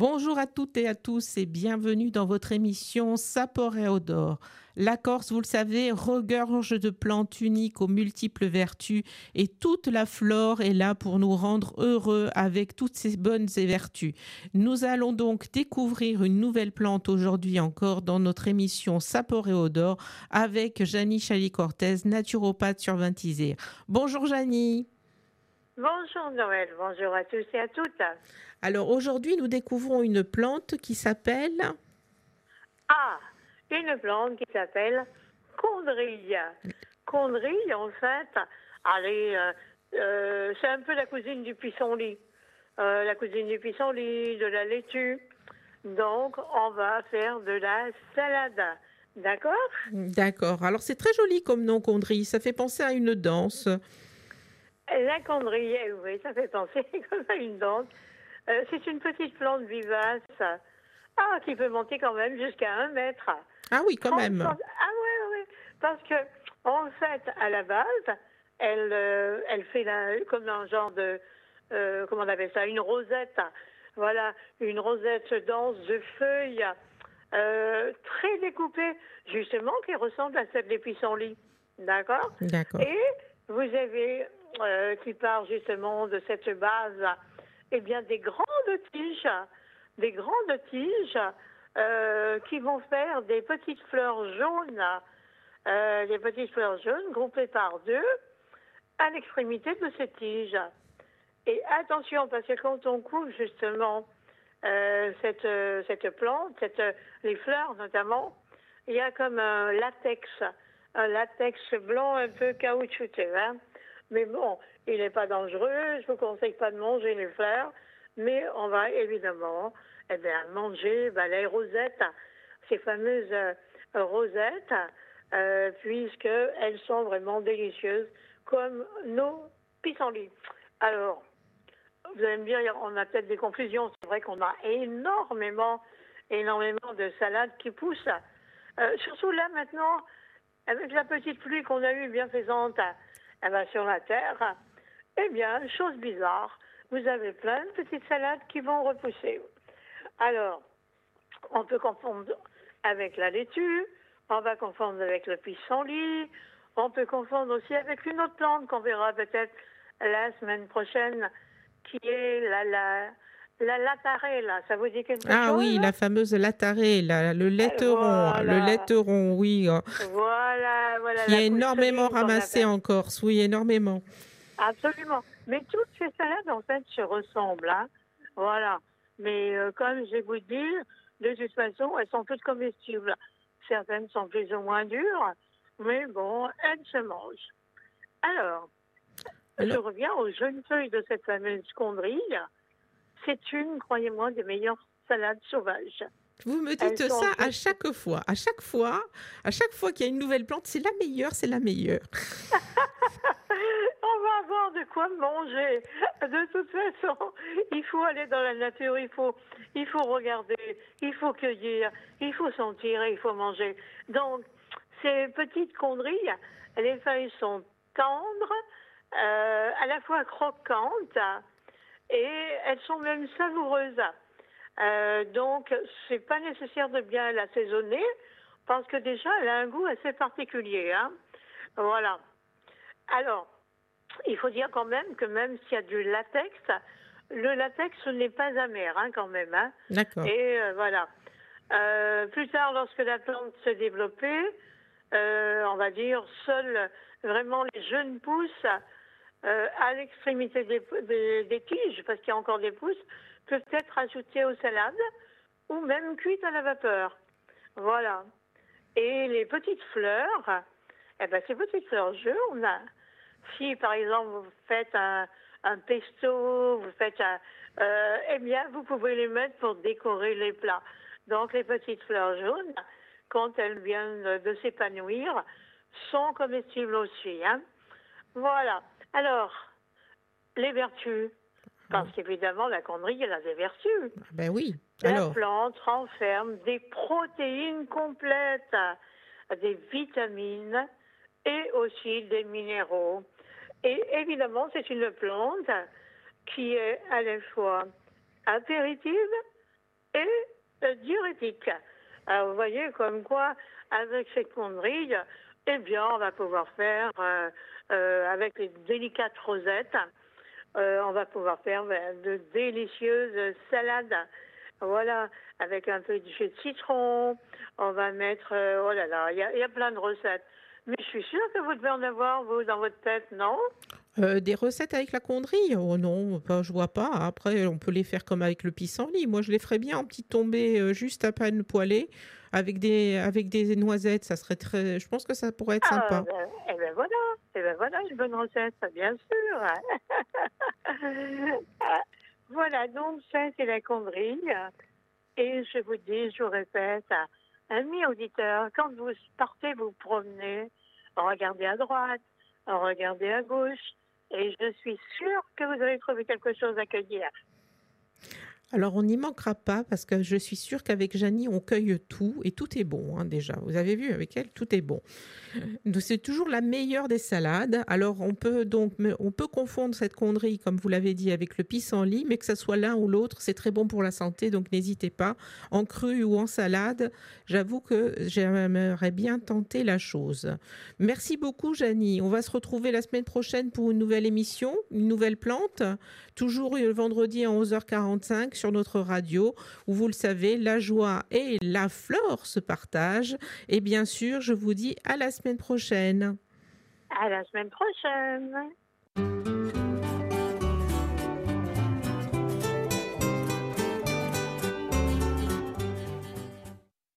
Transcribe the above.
Bonjour à toutes et à tous et bienvenue dans votre émission Sapor et Odor. La Corse, vous le savez, regorge de plantes uniques aux multiples vertus et toute la flore est là pour nous rendre heureux avec toutes ces bonnes vertus. Nous allons donc découvrir une nouvelle plante aujourd'hui encore dans notre émission Sapor et Odor avec Janie Chali-Cortez, naturopathe sur. Bonjour Janie. Bonjour Noël, bonjour à tous et à toutes. Alors aujourd'hui, nous découvrons une plante qui s'appelle... Ah, une plante qui s'appelle condrille. Condrille, en fait, allez, euh, euh, c'est un peu la cousine du pissenlit. Euh, la cousine du pissenlit, de la laitue. Donc, on va faire de la salade. D'accord? D'accord. Alors, c'est très joli comme nom, condrille. Ça fait penser à une danse. La condrille, eh oui, ça fait penser comme à une danse. Euh, c'est une petite plante vivace ah, qui peut monter quand même jusqu'à un mètre. Ah oui, quand même. Ah oui, oui, parce que en fait, à la base, elle, euh, elle fait la, comme un genre de, euh, comment on appelle ça, une rosette. Voilà, une rosette dense de feuilles très découpées, justement, qui ressemble à celle des pissenlits. D'accord? D'accord. Et vous avez, qui part justement de cette base eh bien, des grandes tiges, des grandes tiges euh, qui vont faire des petites fleurs jaunes, euh, des petites fleurs jaunes groupées par deux à l'extrémité de ces tiges. Et attention, parce que quand on coupe justement euh, cette, cette plante, cette, les fleurs notamment, il y a comme un latex, un latex blanc un peu caoutchouteux. Hein. Mais bon, il n'est pas dangereux. Je vous conseille pas de manger les fleurs, mais on va évidemment eh bien, manger ben, les rosettes, ces fameuses euh, rosettes, euh, puisqu'elles sont vraiment délicieuses, comme nos pissenlits. Alors, vous allez me dire, on a peut-être des confusions. C'est vrai qu'on a énormément, énormément de salades qui poussent. Euh, surtout là maintenant, avec la petite pluie qu'on a eue bienfaisante eh ben, sur la terre, eh bien, chose bizarre, vous avez plein de petites salades qui vont repousser. Alors, on peut confondre avec la laitue, on va confondre avec le pissenlit, on peut confondre aussi avec une autre plante qu'on verra peut-être la semaine prochaine, qui est la, la, la latarée, là, ça vous dit quelque ah, chose Ah oui, la fameuse latarée, le laiteron, le laiteron, oui. Hein. Voilà, voilà. Qui est énormément ramassé en Corse, oui, énormément. Absolument. Mais toutes ces salades, en fait, se ressemblent. Hein. Voilà. Mais euh, comme je vous dire, de toute façon, elles sont toutes comestibles. Certaines sont plus ou moins dures, mais bon, elles se mangent. Alors, je reviens aux jeunes feuilles de cette fameuse condrille. C'est une, croyez-moi, des meilleures salades sauvages? Vous me dites ça à chaque fois. À chaque fois, à chaque fois qu'il y a une nouvelle plante, c'est la meilleure, c'est la meilleure. On va avoir de quoi manger. De toute façon, il faut aller dans la nature, il faut, il faut regarder, il faut cueillir, il faut sentir et il faut manger. Donc, ces petites condrilles, les feuilles sont tendres, euh, à la fois croquantes et elles sont même savoureuses. Euh, donc, c'est pas nécessaire de bien l'assaisonner parce que déjà, elle a un goût assez particulier. Hein. Voilà. Alors, il faut dire quand même que même s'il y a du latex, le latex n'est pas amer hein, quand même. Hein. D'accord. Et euh, voilà. Euh, plus tard, lorsque la plante se développait, euh, on va dire, seuls vraiment les jeunes pousses à l'extrémité des, des, tiges, parce qu'il y a encore des pousses, peuvent être ajoutées aux salades ou même cuites à la vapeur. Voilà. Et les petites fleurs, eh ben, ces petites fleurs jaunes, si par exemple vous faites un, pesto, vous faites un, euh, eh bien vous pouvez les mettre pour décorer les plats. Donc les petites fleurs jaunes, quand elles viennent de s'épanouir, sont comestibles aussi. Hein. Voilà. Alors, les vertus. Parce qu'évidemment, la connerie, elle a des vertus. Ben oui. La plante renferme des protéines complètes, des vitamines et aussi des minéraux. Et évidemment, c'est une plante qui est à la fois apéritive et diurétique. Alors, vous voyez, comme quoi, avec cette connerie, eh bien, on va pouvoir faire, avec les délicates rosettes, on va pouvoir faire de délicieuses salades. Voilà, avec un peu de jus de citron. On va mettre, oh là là, il y, a plein de recettes. Mais je suis sûre que vous devez en avoir, vous, dans votre tête, non? Euh, des recettes avec la condrie Oh non, pas, je vois pas. Après, on peut les faire comme avec le pissenlit. Moi, je les ferais bien en petite tombée, euh, juste à peine poêlée, avec des, avec des noisettes. Ça serait très. Je pense que ça pourrait être ah, sympa. Ben, eh ben voilà, eh ben voilà une bonne recette, bien sûr. voilà, donc ça c'est la condrie. Et je vous dis, je vous répète, amis auditeurs, quand vous partez vous promener, regardez à droite, regardez à gauche, et je suis sûre que vous allez trouver quelque chose à cueillir. Alors, on n'y manquera pas parce que je suis sûre qu'avec Janie, on cueille tout et tout est bon hein, déjà. Vous avez vu avec elle, tout est bon. C'est toujours la meilleure des salades. Alors, on peut donc on peut confondre cette connerie, comme vous l'avez dit, avec le pissenlit, mais que ce soit l'un ou l'autre, c'est très bon pour la santé. Donc, n'hésitez pas. En cru ou en salade, j'avoue que j'aimerais bien tenter la chose. Merci beaucoup, Janie. On va se retrouver la semaine prochaine pour une nouvelle émission, une nouvelle plante, toujours le vendredi à 11h45 sur notre radio, où vous le savez, la joie et la flore se partagent. Et bien sûr, je vous dis à la semaine prochaine. À la semaine prochaine.